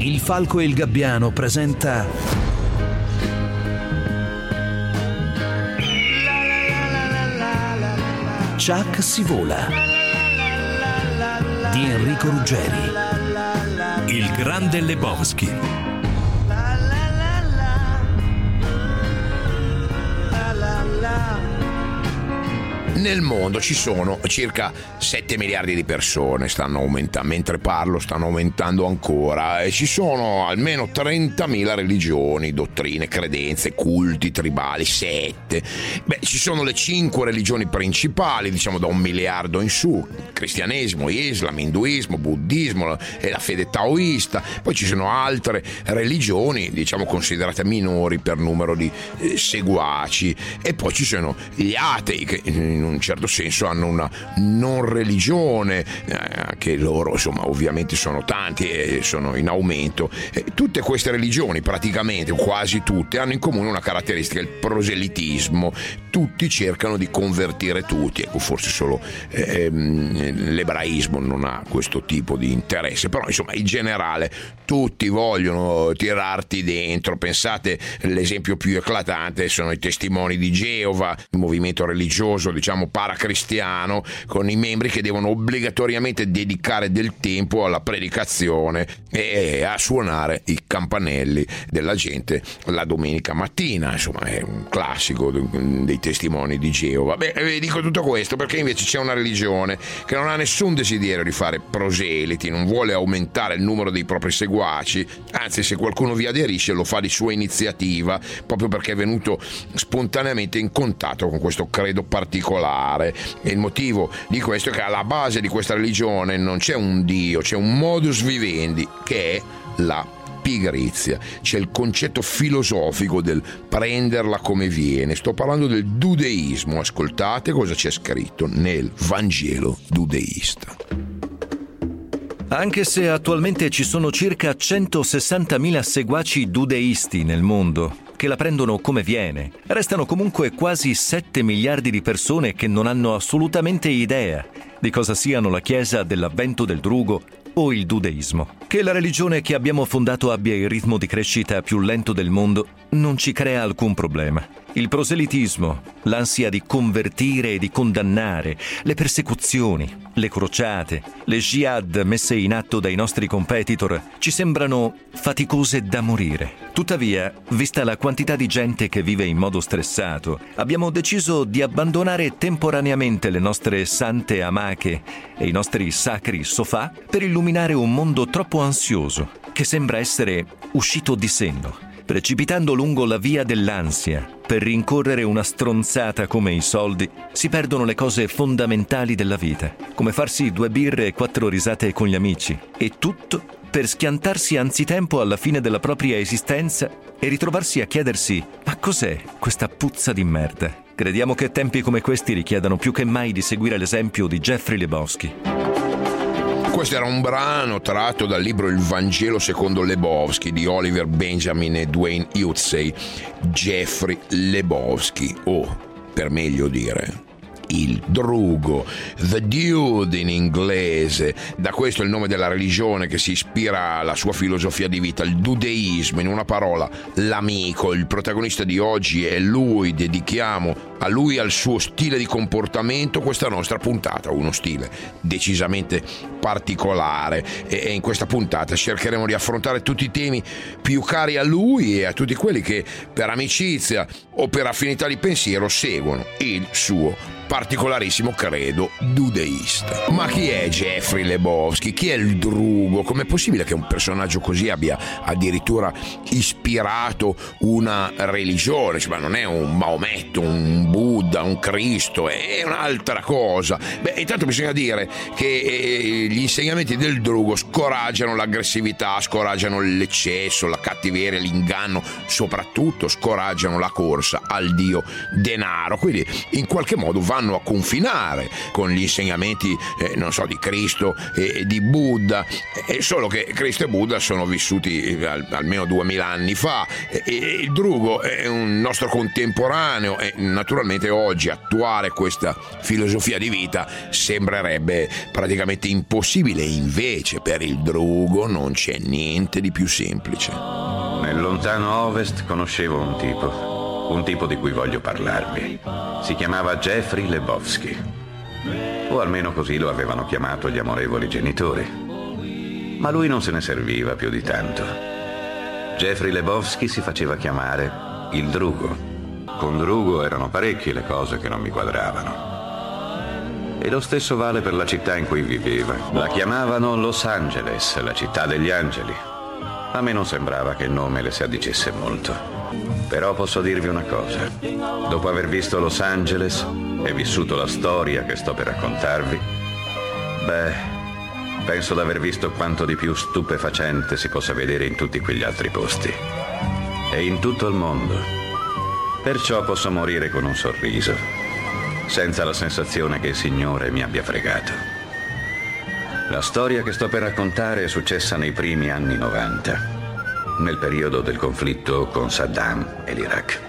Il Falco e il Gabbiano presenta Chuck si vola di Enrico Ruggeri Il grande Lebowski Nel mondo ci sono circa 7 miliardi di persone, stanno aumentando, mentre parlo stanno aumentando ancora e ci sono almeno 30.000 religioni, dottrine, credenze, culti tribali, sette. Beh, ci sono le 5 religioni principali, diciamo da un miliardo in su, cristianesimo, islam, induismo, buddismo e la fede taoista, poi ci sono altre religioni, diciamo considerate minori per numero di eh, seguaci e poi ci sono gli atei che in un certo senso hanno una non religione, eh, anche loro insomma ovviamente sono tanti e sono in aumento. Eh, tutte queste religioni praticamente, quasi tutte, hanno in comune una caratteristica, il proselitismo. Tutti cercano di convertire tutti, ecco forse solo ehm, l'ebraismo non ha questo tipo di interesse, però insomma in generale tutti vogliono tirarti dentro. Pensate l'esempio più eclatante sono i testimoni di Geova, il movimento religioso diciamo diciamo paracristiano con i membri che devono obbligatoriamente dedicare del tempo alla predicazione e a suonare i campanelli della gente la domenica mattina insomma è un classico dei testimoni di Geova. Beh vi dico tutto questo perché invece c'è una religione che non ha nessun desiderio di fare proseliti non vuole aumentare il numero dei propri seguaci anzi se qualcuno vi aderisce lo fa di sua iniziativa proprio perché è venuto spontaneamente in contatto con questo credo particolare. E il motivo di questo è che alla base di questa religione non c'è un Dio, c'è un modus vivendi che è la pigrizia. C'è il concetto filosofico del prenderla come viene. Sto parlando del dudeismo. Ascoltate cosa c'è scritto nel Vangelo dudeista. Anche se attualmente ci sono circa 160.000 seguaci dudeisti nel mondo, che la prendono come viene. Restano comunque quasi 7 miliardi di persone che non hanno assolutamente idea di cosa siano la Chiesa dell'avvento del drugo o il dudeismo. Che la religione che abbiamo fondato abbia il ritmo di crescita più lento del mondo non ci crea alcun problema. Il proselitismo, l'ansia di convertire e di condannare, le persecuzioni, le crociate, le jihad messe in atto dai nostri competitor ci sembrano faticose da morire. Tuttavia, vista la quantità di gente che vive in modo stressato, abbiamo deciso di abbandonare temporaneamente le nostre sante amache e i nostri sacri sofà per illuminare un mondo troppo ansioso che sembra essere uscito di senno precipitando lungo la via dell'ansia per rincorrere una stronzata come i soldi, si perdono le cose fondamentali della vita, come farsi due birre e quattro risate con gli amici, e tutto per schiantarsi anzitempo alla fine della propria esistenza e ritrovarsi a chiedersi ma cos'è questa puzza di merda? Crediamo che tempi come questi richiedano più che mai di seguire l'esempio di Jeffrey Lebowski. Questo era un brano tratto dal libro Il Vangelo secondo Lebowski di Oliver Benjamin e Dwayne Hutsey, Jeffrey Lebowski, o per meglio dire il drugo, the dude in inglese, da questo il nome della religione che si ispira alla sua filosofia di vita, il dudeismo, in una parola, l'amico, il protagonista di oggi è lui, dedichiamo a lui e al suo stile di comportamento questa nostra puntata, uno stile decisamente particolare e in questa puntata cercheremo di affrontare tutti i temi più cari a lui e a tutti quelli che per amicizia o per affinità di pensiero seguono il suo particolarissimo credo dudeista. Ma chi è Jeffrey Lebowski? Chi è il drugo? Com'è possibile che un personaggio così abbia addirittura ispirato una religione? Cioè, non è un Maometto, un Buddha, un Cristo, è un'altra cosa. Beh, intanto bisogna dire che eh, gli insegnamenti del drugo scoraggiano l'aggressività, scoraggiano l'eccesso, la cattiveria, l'inganno, soprattutto scoraggiano la corsa al dio denaro. Quindi in qualche modo vanno a confinare con gli insegnamenti, eh, non so, di Cristo e di Buddha, eh, solo che Cristo e Buddha sono vissuti eh, al, almeno duemila anni fa e il Drugo è un nostro contemporaneo e naturalmente naturalmente oggi attuare questa filosofia di vita sembrerebbe praticamente impossibile, invece per il drugo non c'è niente di più semplice. Nel lontano ovest conoscevo un tipo, un tipo di cui voglio parlarvi. Si chiamava Jeffrey Lebowski, o almeno così lo avevano chiamato gli amorevoli genitori. Ma lui non se ne serviva più di tanto. Jeffrey Lebowski si faceva chiamare il Drugo. Con Drugo erano parecchie le cose che non mi quadravano. E lo stesso vale per la città in cui viveva. La chiamavano Los Angeles, la città degli angeli. A me non sembrava che il nome le si addicesse molto. Però posso dirvi una cosa. Dopo aver visto Los Angeles e vissuto la storia che sto per raccontarvi, beh, penso d'aver visto quanto di più stupefacente si possa vedere in tutti quegli altri posti. E in tutto il mondo. Perciò posso morire con un sorriso, senza la sensazione che il Signore mi abbia fregato. La storia che sto per raccontare è successa nei primi anni 90, nel periodo del conflitto con Saddam e l'Iraq.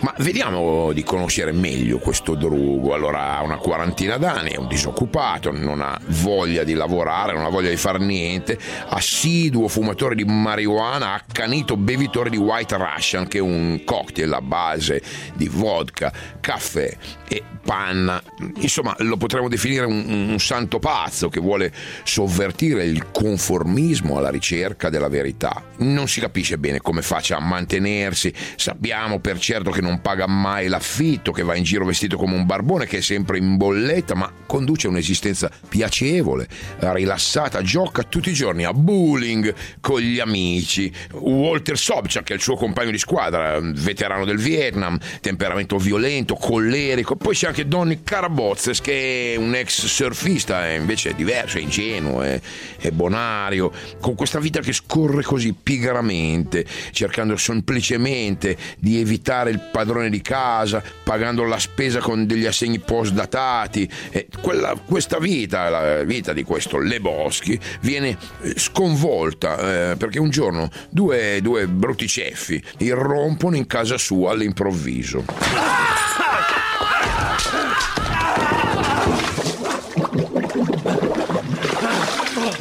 Ma vediamo di conoscere meglio questo drugo. Allora ha una quarantina d'anni, è un disoccupato, non ha voglia di lavorare, non ha voglia di fare niente, assiduo fumatore di marijuana, accanito bevitore di White Russian, che è un cocktail a base di vodka, caffè e panna. Insomma, lo potremmo definire un, un santo pazzo che vuole sovvertire il conformismo alla ricerca della verità. Non si capisce bene come faccia a mantenersi, sappiamo per certo che non non paga mai l'affitto, che va in giro vestito come un barbone, che è sempre in bolletta, ma conduce un'esistenza piacevole, rilassata, gioca tutti i giorni a bowling con gli amici. Walter Sobchak, è il suo compagno di squadra, veterano del Vietnam, temperamento violento, collerico. Poi c'è anche Donny Carabozzes, che è un ex surfista, invece è diverso, è ingenuo, è, è bonario, con questa vita che scorre così pigramente, cercando semplicemente di evitare il padrone di casa, pagando la spesa con degli assegni post datati. Eh, quella, questa vita, la vita di questo Leboschi, viene eh, sconvolta eh, perché un giorno due, due brutti ceffi irrompono in casa sua all'improvviso.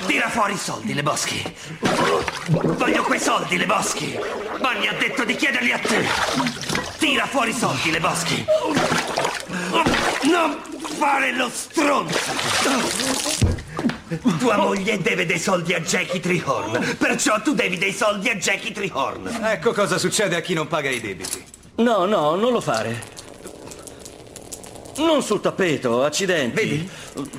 Tira fuori i soldi, Leboschi. Voglio quei soldi, Leboschi. Bonnie ha detto di chiederli a te. Tira fuori i soldi, le boschi. Non fare lo stronzo. Tua moglie deve dei soldi a Jackie Trehorn, perciò tu devi dei soldi a Jackie Trehorn. Ecco cosa succede a chi non paga i debiti. No, no, non lo fare. Non sul tappeto, accidenti. Vedi?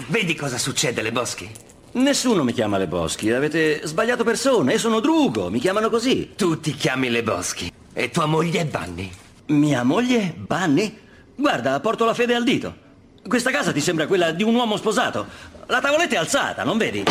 Vedi cosa succede, Le Boschi? Nessuno mi chiama Le Boschi, avete sbagliato persone, io sono Drugo, mi chiamano così. Tu ti chiami Le Boschi e tua moglie è Bunny. Mia moglie? Bunny? Guarda, porto la fede al dito. Questa casa ti sembra quella di un uomo sposato. La tavoletta è alzata, non vedi?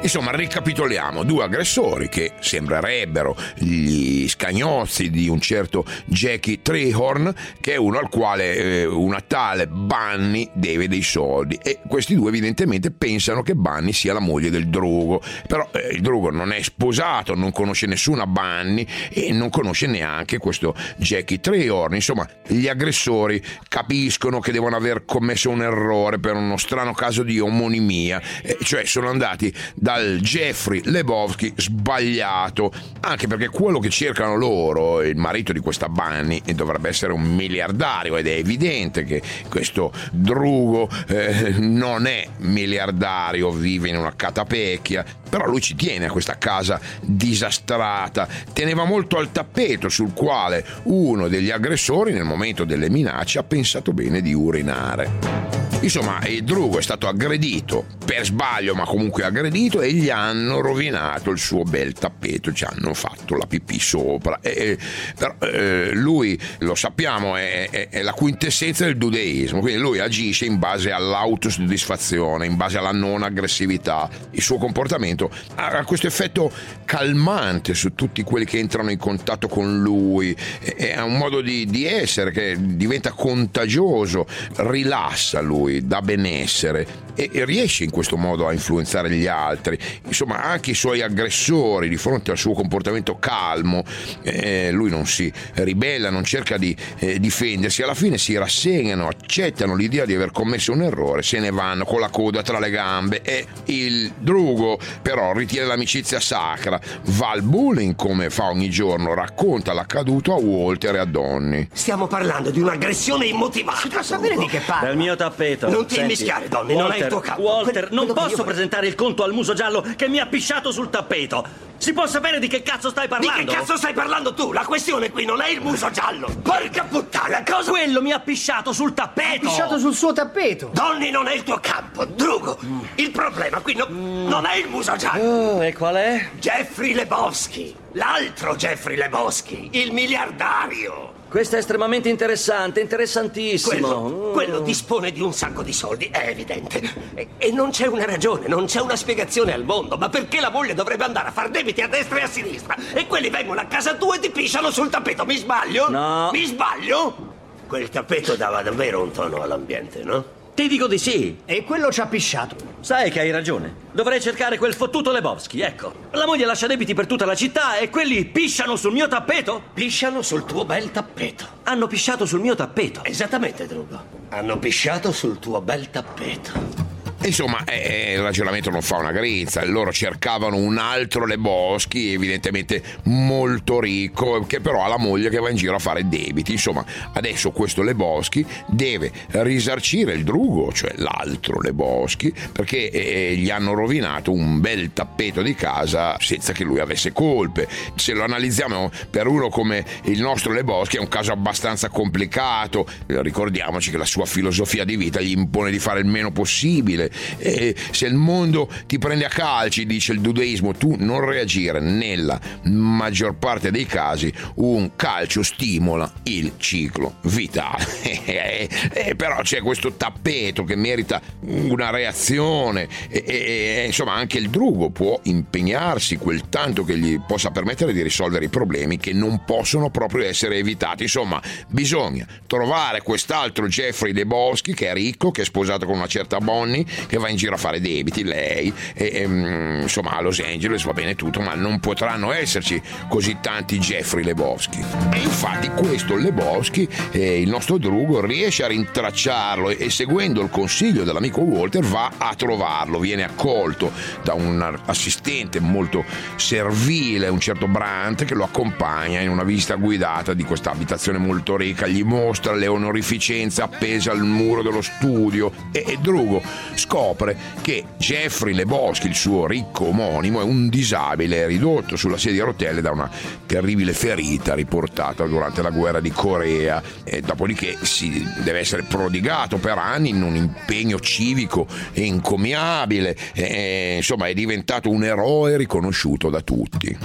Insomma, ricapitoliamo, due aggressori che sembrerebbero gli scagnozzi di un certo Jackie Trehorn, che è uno al quale eh, una tale Bunny deve dei soldi. E questi due evidentemente pensano che Bunny sia la moglie del Drogo, però eh, il Drogo non è sposato, non conosce nessuna Bunny e non conosce neanche questo Jackie Trehorn, insomma, gli aggressori capiscono che devono aver commesso un errore per uno strano caso di omonimia, eh, cioè sono andati dal Jeffrey Lebowski sbagliato, anche perché quello che cercano loro, il marito di questa Bunny, dovrebbe essere un miliardario ed è evidente che questo drugo eh, non è miliardario, vive in una catapecchia, però lui ci tiene a questa casa disastrata, teneva molto al tappeto sul quale uno degli aggressori nel momento delle minacce ha pensato bene di urinare. Insomma, drugo è stato aggredito per sbaglio, ma comunque aggredito, e gli hanno rovinato il suo bel tappeto, ci hanno fatto la pipì sopra. E, però eh, lui, lo sappiamo, è, è, è, la quintessenza del dudeismo, quindi lui agisce in base all'autosoddisfazione, in base alla non aggressività. Il suo comportamento ha questo effetto calmante su tutti quelli che entrano in contatto con lui, è un modo di, di essere che diventa contagioso, rilassa lui lui, dà benessere e, e riesce in questo modo a influenzare gli altri. Insomma, anche i suoi aggressori, di fronte al suo comportamento calmo, eh, lui non si ribella, non cerca di eh, difendersi, alla fine si rassegnano, accettano l'idea di aver commesso un errore, se ne vanno con la coda tra le gambe e il drugo però ritiene l'amicizia sacra, va al bullying come fa ogni giorno, racconta l'accaduto a Walter e a Donny. Stiamo parlando di un'aggressione immotivata. Si può sapere di che parla? Dal mio tappeto. Non ti Senti, immischiare, Donny, non è il tuo capo. Walter, Que- non posso io- presentare il conto al muso giallo che mi ha pisciato sul tappeto. Si può sapere di che cazzo stai Di parlando? che cazzo stai parlando tu? La questione qui non è il muso giallo. Porca puttana, cosa... Quello mi ha pisciato sul tappeto. Pisciato sul suo tappeto. Donny non è il tuo campo, Drugo. Il problema qui no- non è il muso giallo. Oh, e qual è? Jeffrey Lebowski. L'altro Jeffrey Lebowski. Il miliardario. Questo è estremamente interessante, interessantissimo. Quello, Mm. quello dispone di un sacco di soldi, è evidente. E, e non c'è una ragione, non c'è una spiegazione al mondo. Ma perché la moglie dovrebbe andare a far debiti a destra e a sinistra? E quelli vengono a casa tua e ti pisciano sul tappeto, mi sbaglio? No. Mi sbaglio? Quel tappeto dava davvero un tono all'ambiente, no? Ti dico di sì. E quello ci ha pisciato. Sai che hai ragione. Dovrei cercare quel fottuto Lebowski, ecco. La moglie lascia debiti per tutta la città e quelli pisciano sul mio tappeto? Pisciano sul tuo bel tappeto. Hanno pisciato sul mio tappeto. Esattamente, Drugo. Hanno pisciato sul tuo bel tappeto. Insomma, eh, il ragionamento non fa una grinza. Loro cercavano un altro Leboschi, evidentemente molto ricco, che però ha la moglie che va in giro a fare debiti. Insomma, adesso questo Leboschi deve risarcire il drugo, cioè l'altro Leboschi, perché eh, gli hanno rovinato un bel tappeto di casa senza che lui avesse colpe. Se lo analizziamo per uno come il nostro Leboschi è un caso abbastanza complicato. Ricordiamoci che la sua filosofia di vita gli impone di fare il meno possibile. E se il mondo ti prende a calci, dice il dudeismo, tu non reagire. Nella maggior parte dei casi un calcio stimola il ciclo vitale. Eh, però c'è questo tappeto che merita una reazione e, e- e, insomma anche il drugo può impegnarsi quel tanto che gli possa permettere di risolvere i problemi che non possono proprio essere evitati. Insomma, bisogna trovare quest'altro Jeffrey De Boschi che è ricco, che è sposato con una certa Bonnie, che va in giro a fare debiti, lei, e, e, mm, insomma a Los Angeles va bene tutto, ma non potranno esserci così tanti Jeffrey Lebowski. E infatti questo Lebowski, eh, il nostro drugo, riesce a rintracciarlo e, seguendo il consiglio dell'amico Walter va a trovarlo, viene accolto da un assistente molto servile, un certo Brandt, che lo accompagna in una visita guidata di questa abitazione molto ricca, gli mostra le onorificenze appese al muro dello studio. E, e Drugo scopre che Jeffrey Lebowski, il suo ricco omonimo, è un disabile ridotto sulla sedia a rotelle da una terribile ferita riportata durante la guerra di Corea. E dopodiché si deve essere prodigato per anni in un impegno civico encomiabile. E, insomma è diventato un eroe riconosciuto da tutti.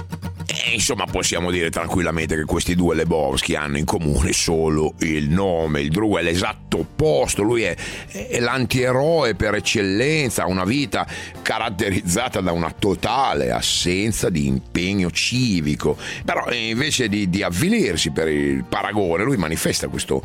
E, insomma possiamo dire tranquillamente che questi due Lebowski hanno in comune solo il nome, il Drew è l'esatto opposto, lui è, è l'antieroe per eccellenza, ha una vita caratterizzata da una totale assenza di impegno civico, però eh, invece di, di avvilirsi per il paragone lui manifesta questo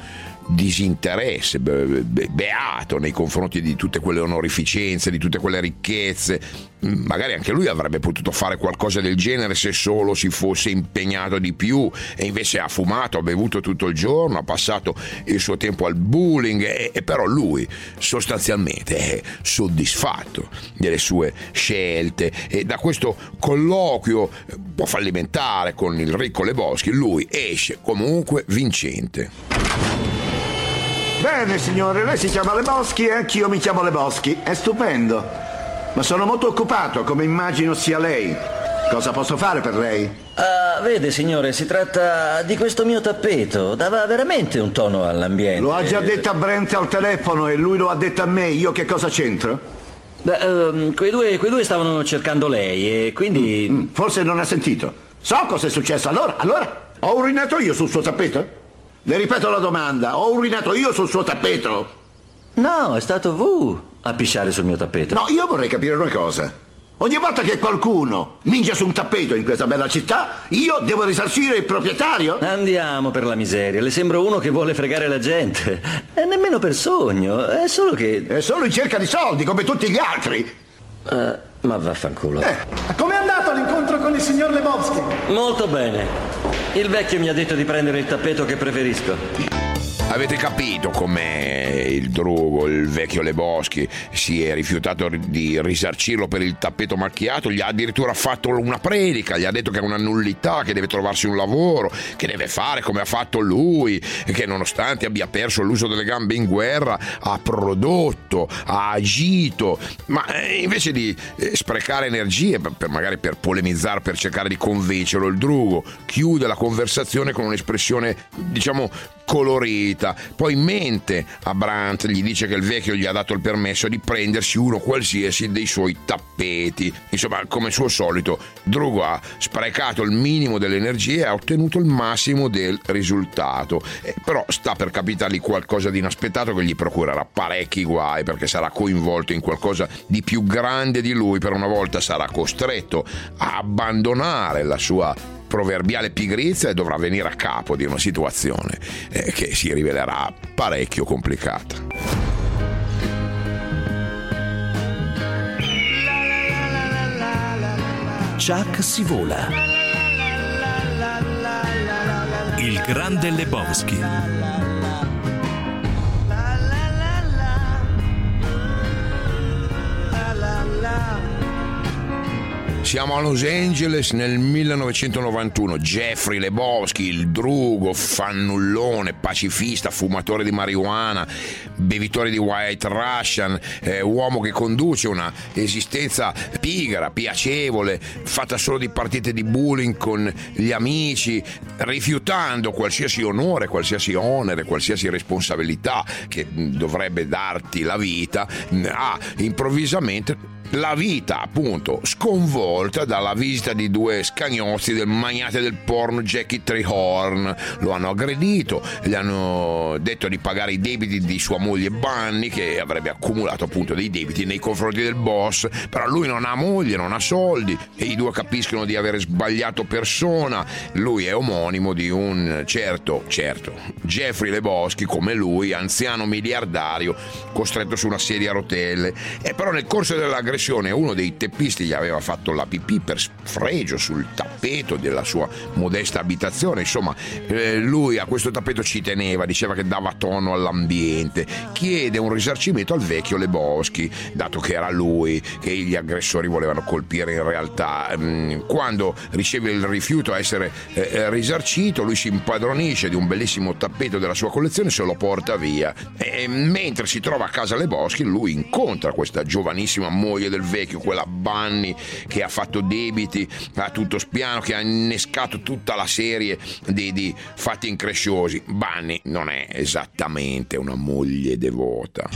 disinteresse be- be- beato nei confronti di tutte quelle onorificenze, di tutte quelle ricchezze. Mm, Magari anche lui avrebbe potuto fare qualcosa del genere se solo si fosse impegnato di più e invece ha fumato, ha bevuto tutto il giorno, ha passato il suo tempo al bullying e, e però lui sostanzialmente è soddisfatto delle sue scelte e da questo colloquio eh, un po' fallimentare con il ricco Leboschi lui esce comunque vincente. Bene, signore, lei si chiama Leboschi e anch'io mi chiamo Leboschi. È stupendo. Ma sono molto occupato, come immagino sia lei. Cosa posso fare per lei? Ah, vede, signore, si tratta di questo mio tappeto. Dava veramente un tono all'ambiente. Lo ha già detto a Brent al telefono e lui lo ha detto a me. Io che cosa c'entro? Beh, ehm, quei, due, quei due stavano cercando lei e quindi... Mm, Forse non ha sentito. So cosa è successo. Allora, allora, ho urinato io sul suo tappeto? Le ripeto la domanda. Ho urinato io sul suo tappeto? No, è stato V a pisciare sul mio tappeto. No, io vorrei capire una cosa. Ogni volta che qualcuno mingia su un tappeto in questa bella città, io devo risarcire il proprietario? Andiamo per la miseria, le sembro uno che vuole fregare la gente. E nemmeno per sogno, è solo che... È solo in cerca di soldi, come tutti gli altri. Eh, ma vaffanculo. Eh, Com'è andato l'incontro con il signor Lebowski? Molto bene. Il vecchio mi ha detto di prendere il tappeto che preferisco. Avete capito come il drugo, il vecchio Leboschi, si è rifiutato di risarcirlo per il tappeto macchiato? Gli ha addirittura fatto una predica, gli ha detto che è una nullità, che deve trovarsi un lavoro, che deve fare come ha fatto lui, che nonostante abbia perso l'uso delle gambe in guerra, ha prodotto, ha agito, ma eh, invece di eh, sprecare energie, per magari per polemizzare, per cercare di convincerlo, il drugo chiude la conversazione con un'espressione, diciamo, colorita. Poi mente a Brandt, gli dice che il vecchio gli ha dato il permesso di prendersi uno qualsiasi dei suoi tappeti. Insomma, come suo solito, Drugo ha sprecato il minimo delle energie e ha ottenuto il massimo del risultato. Eh, però sta per capitargli qualcosa di inaspettato che gli procurerà parecchi guai perché sarà coinvolto in qualcosa di più grande di lui. Per una volta sarà costretto a abbandonare la sua proverbiale pigrizia e dovrà venire a capo di una situazione eh, che si rivelerà parecchio complicata. Chuck si vola. Il grande Lebowski. Siamo a Los Angeles nel 1991. Jeffrey Lebowski, il drugo, fannullone, pacifista, fumatore di marijuana, bevitore di White Russian, eh, uomo che conduce una esistenza pigra, piacevole, fatta solo di partite di bowling con gli amici, rifiutando qualsiasi onore, qualsiasi onere, qualsiasi responsabilità che dovrebbe darti la vita, ha improvvisamente la vita appunto sconvolta dalla visita di due scagnozzi del magnate del porno Jackie Trehorn. Lo hanno aggredito gli hanno detto di pagare i debiti di sua moglie Bunny che avrebbe accumulato appunto dei debiti nei confronti del boss. Però lui non ha moglie non ha soldi e i due capiscono di avere sbagliato persona. Lui è omonimo di un certo certo Jeffrey Leboschi come lui anziano miliardario costretto su una sedia a rotelle. E però nel corso dell'aggressione uno dei teppisti gli aveva fatto la pipì per sfregio sul tappeto della sua modesta abitazione. Insomma, eh, lui a questo tappeto ci teneva, diceva che dava tono all'ambiente. Chiede un risarcimento al vecchio Leboschi, dato che era lui che gli aggressori volevano colpire in realtà. Mm, quando riceve il rifiuto a essere eh, risarcito, lui si impadronisce di un bellissimo tappeto della sua collezione e se lo porta via. E mentre si trova a casa Leboschi, lui incontra questa giovanissima moglie del vecchio, quella Bunny che ha fatto debiti a tutto spiano, che ha innescato tutta la serie di, di fatti incresciosi. Bunny non è esattamente una moglie devota.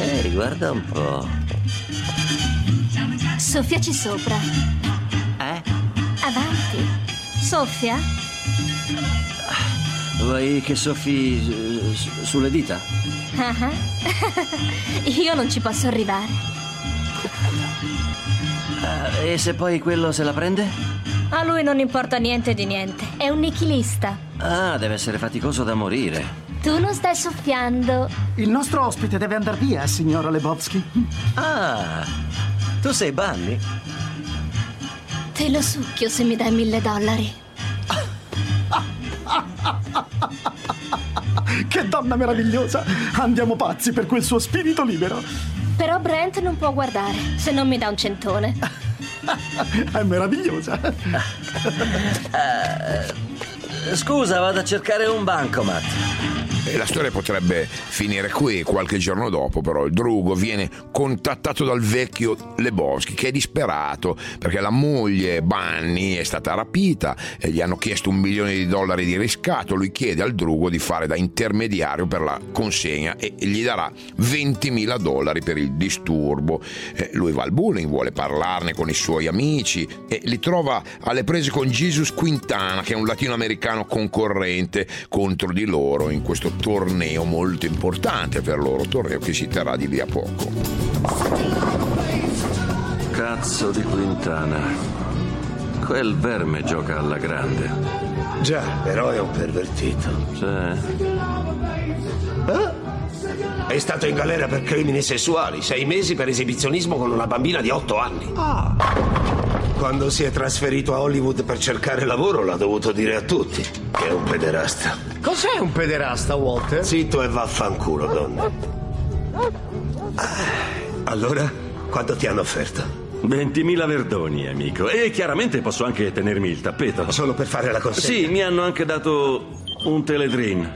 Eh, guarda un po'. Soffiaci sopra. Eh? Avanti. Soffia? Vuoi che soffi eh, su- sulle dita? Ah. Io non ci posso arrivare. Ah, e se poi quello se la prende? A lui non importa niente di niente. È un nichilista. Ah, deve essere faticoso da morire. Tu non stai soffiando. Il nostro ospite deve andare via, signora Lebowski. Ah, tu sei Bunny? Te lo succhio se mi dai mille dollari. Che donna meravigliosa! Andiamo pazzi per quel suo spirito libero. Però Brent non può guardare se non mi dà un centone. È meravigliosa. Scusa, vado a cercare un bancomat. E la storia potrebbe finire qui. Qualche giorno dopo, però, il drugo viene contattato dal vecchio Lebowski, che è disperato perché la moglie Bunny è stata rapita e gli hanno chiesto un milione di dollari di riscatto. Lui chiede al drugo di fare da intermediario per la consegna e gli darà 20.000 dollari per il disturbo. Eh, lui va al bowling, vuole parlarne con i suoi amici e li trova alle prese con Jesus Quintana, che è un latinoamericano concorrente contro di loro in questo torneo molto importante per loro, torneo che si terrà di lì a poco. Cazzo di Quintana. Quel verme gioca alla grande. Già, però è un pervertito. Sì. Eh? È stato in galera per crimini sessuali, sei mesi per esibizionismo con una bambina di otto anni. Ah. Quando si è trasferito a Hollywood per cercare lavoro l'ha dovuto dire a tutti che è un pederasta. Cos'è un pederasta, Walter? Zitto e vaffanculo, donna. Ah, Allora, quanto ti hanno offerto? 20.000 verdoni, amico. E chiaramente posso anche tenermi il tappeto. Solo per fare la consegna? Sì, mi hanno anche dato un teledrin.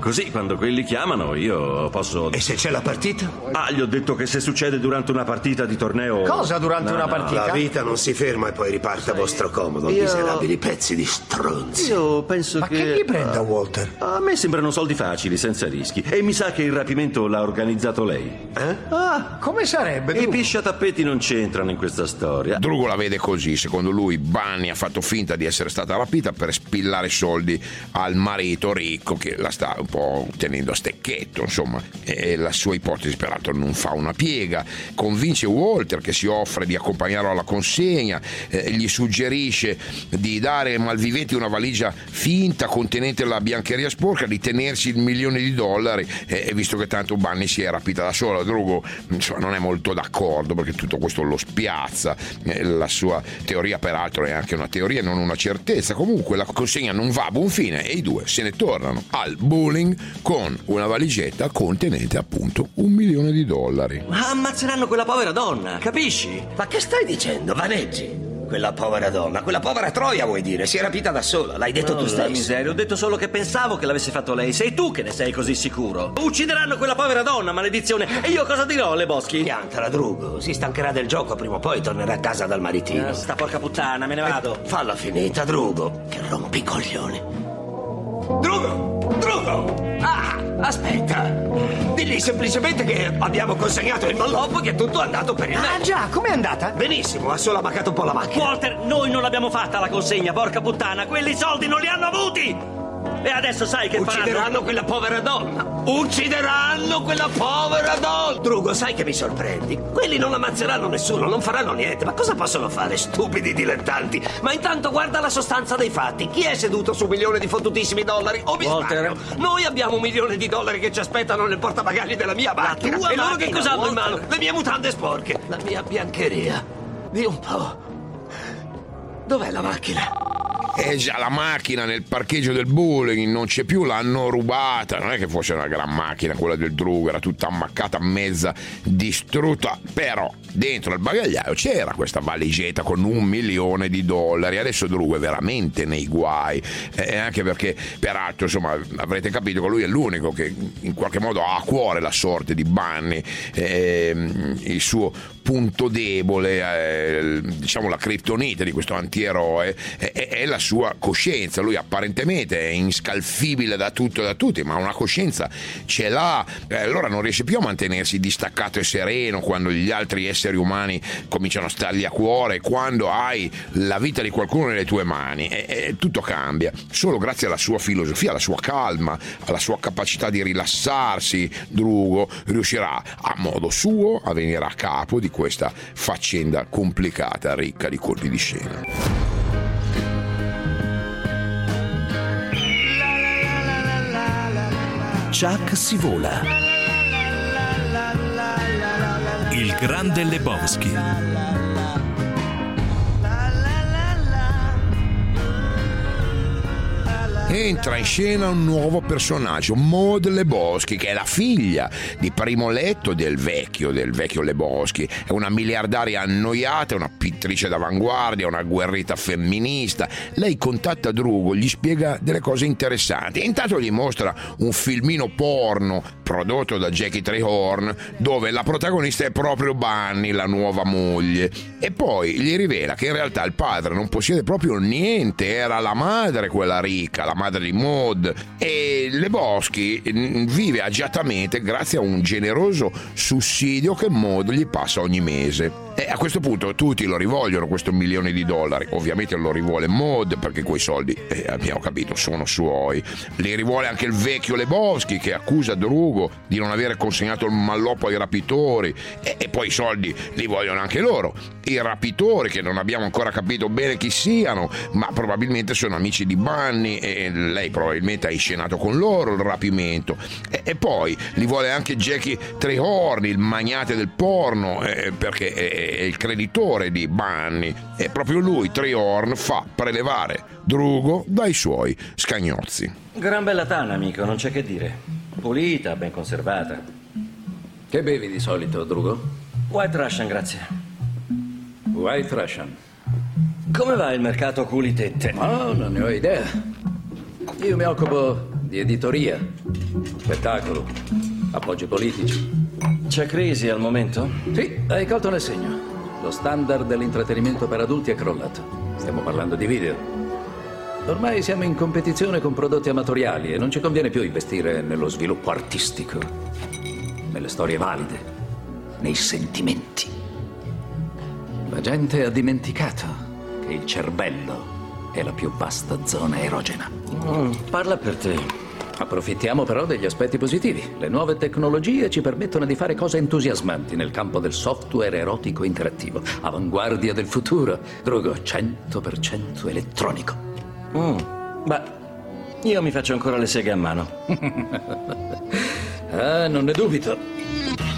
Così quando quelli chiamano io posso... E se c'è la partita? Ah, gli ho detto che se succede durante una partita di torneo... Cosa durante No, una no, partita? La vita non si ferma e poi riparte a vostro comodo, Io- miserabili pezzi di stronzi. Io penso Ma che... che gli prenda, Walter? A me sembrano soldi facili, senza rischi. E mi sa che il rapimento l'ha organizzato lei. Eh? Ah, come sarebbe? I pisciatappeti non c'entrano in questa storia. Drugo la vede così, secondo lui Bunny ha fatto finta di essere stata rapita per spillare soldi al marito ricco che la sta un po' tenendo a stecchetto, insomma, e la sua ipotesi peraltro non fa una piega, convince Walter che si offre di accompagnarlo alla consegna, eh, gli suggerisce di dare ai malviventi una valigia finta contenente la biancheria sporca, di tenersi il milione di dollari eh, e visto che tanto Bunny si è rapita da sola, Drugo insomma, non è molto d'accordo perché tutto questo lo spiazza, eh, la sua teoria peraltro è anche una teoria non una certezza, comunque la consegna non va a buon fine e i due se ne tornano al bowling con una valigetta contenente appunto un milione di dollari. Ma ammazzeranno quella povera donna, capisci? Ma che stai dicendo? Vaneggi? Quella povera donna, quella povera Troia vuoi dire, si è rapita da sola, l'hai detto tu Oh, la stesso. miseria, ho detto solo che pensavo che l'avesse fatto lei. Sei tu che ne sei così sicuro. Uccideranno quella povera donna, maledizione. E io cosa dirò alle boschi? Piantala, Drugo, si stancherà del gioco, prima o poi tornerà a casa dal maritino. Eh, sta porca puttana, me ne vado. Falla finita, Drugo, che rompi i coglioni. Drugo! Drugo! Ah, aspetta! Digli semplicemente che abbiamo consegnato il malloppo e che tutto è andato per il Ah, meglio. già, com'è andata? Benissimo, ha solo ammacato un po' la macchina. Walter, noi non l'abbiamo fatta la consegna, porca puttana. Quelli soldi non li hanno avuti. E adesso sai che Uccideranno faranno? quella povera donna! Uccideranno quella povera donna! Drugo, sai che mi sorprendi? Quelli non ammazzeranno nessuno, non faranno niente. Ma cosa possono fare, stupidi dilettanti? Ma intanto guarda la sostanza dei fatti. Chi è seduto su un milione di fottutissimi dollari? O mi Walter. sbaglio? Noi abbiamo un milione di dollari che ci aspettano nel portabagagli della mia macchina. e loro che cosa hanno in mano? Le mie mutande sporche. La mia biancheria. Di un po'. Dov'è la macchina? E già la macchina nel parcheggio del bowling non c'è più, l'hanno rubata. Non è che fosse una gran macchina quella del Drugo, era tutta ammaccata, mezza distrutta. Però dentro al bagagliaio c'era questa valigetta con un milione di dollari. Adesso Drugo è veramente nei guai. E anche perché, peraltro, insomma, avrete capito che lui è l'unico che in qualche modo ha a cuore la sorte di Bunny, ehm, il suo punto debole, eh, diciamo la criptonite di questo antieroe, è la sua coscienza. Lui apparentemente è inscalfibile da tutto e da tutti, ma una coscienza ce l'ha. Eh, allora non riesce più a mantenersi distaccato e sereno quando gli altri esseri umani cominciano a stargli a cuore, quando hai la vita di qualcuno nelle tue mani. E, e tutto cambia. Solo grazie alla sua filosofia, alla sua calma, alla sua capacità di rilassarsi, Drugo riuscirà a modo suo a venire a capo di questa faccenda complicata, ricca di colpi di scena. Chuck si vola. Il grande Lebowski. Entra in scena un nuovo personaggio, Maud Leboschi, che è la figlia di primo letto del vecchio, del vecchio Leboschi. È una miliardaria annoiata, una pittrice d'avanguardia, una guerrita femminista. Lei contatta Drugo, gli spiega delle cose interessanti intanto gli mostra un filmino porno prodotto da Jackie Trehorn, dove la protagonista è proprio Bunny, la nuova moglie. E poi gli rivela che in realtà il padre non possiede proprio niente, era la madre quella ricca, la madre di Maud. E Lebowski mm, vive agiatamente grazie a un generoso sussidio che Maud gli passa ogni mese. E a questo punto tutti lo rivogliono questo milione di dollari. Ovviamente lo rivuole Maud perché quei soldi, eh, abbiamo capito, sono suoi. Li rivuole anche il vecchio Lebowski che accusa Drugo di non avere consegnato il malloppo ai rapitori. E, e poi i soldi li vogliono anche loro. I rapitori che non abbiamo ancora capito bene chi siano, ma probabilmente sono amici di Bunny e lei probabilmente ha inscenato con loro il rapimento. E, e poi li vuole anche Jackie Trehorn, il magnate del porno, eh, perché è, è il creditore di Bunny. E proprio lui, Trehorn, fa prelevare Drugo dai suoi scagnozzi. Gran bella tana, amico, non c'è che dire. Pulita, ben conservata. Che bevi di solito, Drugo? White Russian, grazie. White Russian. Come va il mercato culitette? Oh, non ne ho idea. Io mi occupo di editoria, spettacolo, appoggi politici. C'è crisi al momento? Sì, hai colto nel segno. Lo standard dell'intrattenimento per adulti è crollato. Stiamo parlando di video. Ormai siamo in competizione con prodotti amatoriali e non ci conviene più investire nello sviluppo artistico, nelle storie valide, nei sentimenti. La gente ha dimenticato che il cervello è la più vasta zona erogena. Mm, parla per te. Approfittiamo però degli aspetti positivi. Le nuove tecnologie ci permettono di fare cose entusiasmanti nel campo del software erotico interattivo. Avanguardia del futuro. Drogo 100% elettronico. Mm, beh, io mi faccio ancora le seghe a mano. ah, non ne dubito.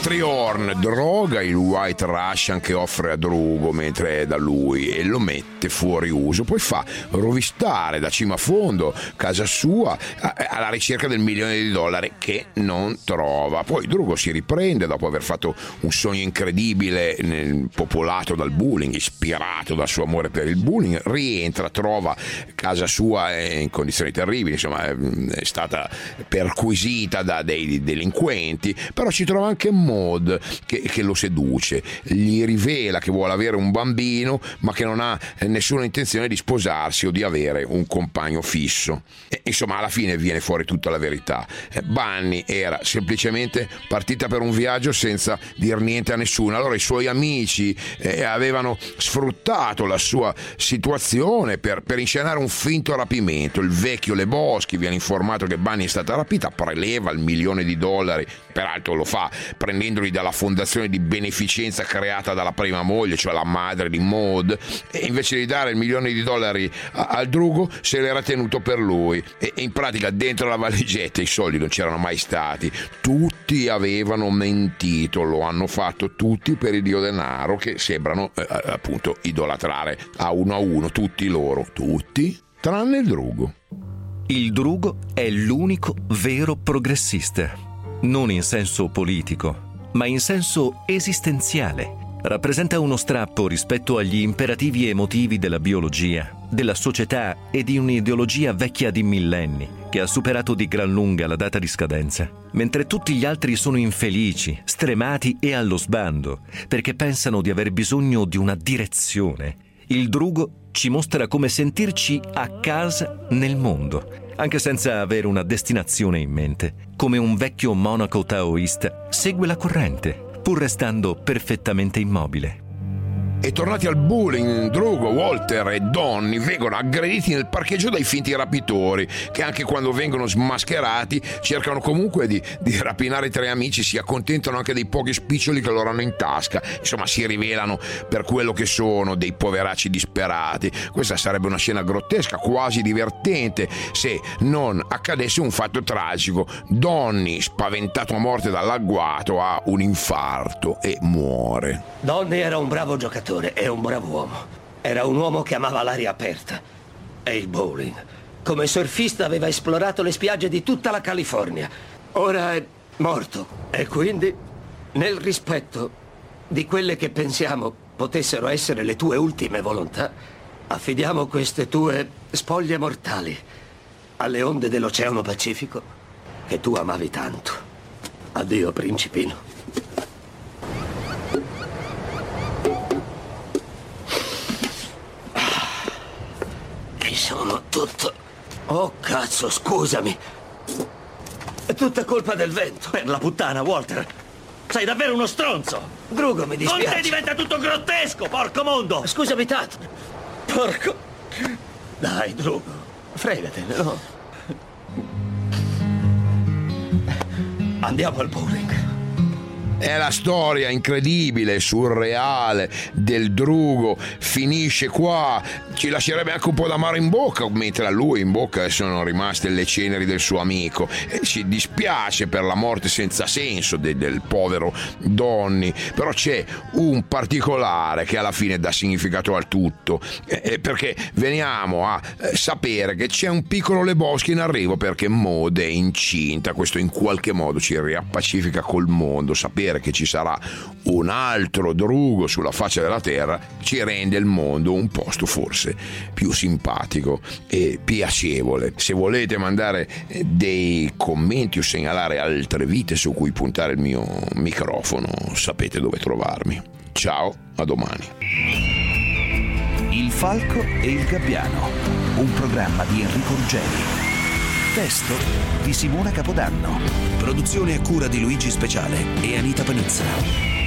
Triorn droga il White Russian che offre a Drugo mentre è da lui e lo mette fuori uso. Poi fa rovistare da cima a fondo casa sua alla ricerca del milione di dollari che non trova. Poi Drugo si riprende dopo aver fatto un sogno incredibile popolato dal bullying, ispirato dal suo amore per il bullying, rientra, trova casa sua in condizioni terribili, insomma è stata perquisita da dei delinquenti, però ci trova anche Maud che, che, lo seduce, gli rivela che vuole avere un bambino ma che non ha nessuna intenzione di sposarsi o di avere un compagno fisso. E, insomma, alla fine viene fuori tutta la verità. Eh, Bunny era semplicemente partita per un viaggio senza dir niente a nessuno. Allora i suoi amici eh, avevano sfruttato la sua situazione per, per inscenare un finto rapimento. Il vecchio Leboschi viene informato che Bunny è stata rapita, preleva il milione di dollari, peraltro lo fa prendendoli dalla fondazione di beneficenza creata dalla prima moglie, cioè la madre di Maud, e invece di dare il milione di dollari al drugo se l'era tenuto per lui. E in pratica dentro la valigetta i soldi non c'erano mai stati, tutti avevano mentito, lo hanno fatto tutti per il dio denaro che sembrano eh, appunto idolatrare a uno a uno, tutti loro, tutti, tranne il drugo. Il drugo è l'unico vero progressista non in senso politico, ma in senso esistenziale. Rappresenta uno strappo rispetto agli imperativi emotivi della biologia, della società e di un'ideologia vecchia di millenni, che ha superato di gran lunga la data di scadenza, mentre tutti gli altri sono infelici, stremati e allo sbando, perché pensano di aver bisogno di una direzione. Il drugo ci mostra come sentirci a casa nel mondo anche senza avere una destinazione in mente. Come un vecchio monaco taoista, segue la corrente, pur restando perfettamente immobile. E tornati al bullying, Drugo, Walter e Donny vengono aggrediti nel parcheggio dai finti rapitori, che anche quando vengono smascherati cercano comunque di, di rapinare i tre amici, si accontentano anche dei pochi spiccioli che loro hanno in tasca, insomma si rivelano per quello che sono, dei poveracci disperati. Questa sarebbe una scena grottesca, quasi divertente, se non accadesse un fatto tragico. Donny, spaventato a morte dall'agguato, ha un infarto e muore. Donny era un bravo giocatore giocatore e un bravo uomo. Era un uomo che amava l'aria aperta e il bowling. Come surfista aveva esplorato le spiagge di tutta la California. Ora è morto e quindi, nel rispetto di quelle che pensiamo potessero essere le tue ultime volontà, affidiamo queste tue spoglie mortali alle onde dell'Oceano Pacifico che tu amavi tanto. Addio, principino. sono tutto... Oh, cazzo, scusami. È tutta colpa del vento. Per la puttana, Walter. Sei davvero uno stronzo. Drugo, mi dispiace. Con te diventa tutto grottesco, porco mondo. Scusami, Tat. Porco... Dai, Drugo. Fregatene, no? Andiamo al bowling. È la storia incredibile, surreale del drugo, finisce qua, ci lascerebbe anche un po' d'amaro in bocca, mentre a lui in bocca sono rimaste le ceneri del suo amico. E ci dispiace per la morte senza senso de- del povero Donny, però c'è un particolare che alla fine dà significato al tutto, eh, perché veniamo a eh, sapere che c'è un piccolo Leboschi in arrivo perché Mode è incinta, questo in qualche modo ci riappacifica col mondo, sapere che ci sarà un altro drugo sulla faccia della terra ci rende il mondo un posto forse più simpatico e piacevole. Se volete mandare eh, dei commenti o segnalare altre vite su cui puntare il mio microfono, sapete dove trovarmi. Ciao, a domani. Il falco e il gabbiano, un programma di Enrico Ruggeri. Testo di Simona Capodanno. Produzione a cura di Luigi Speciale e Anita Panizza.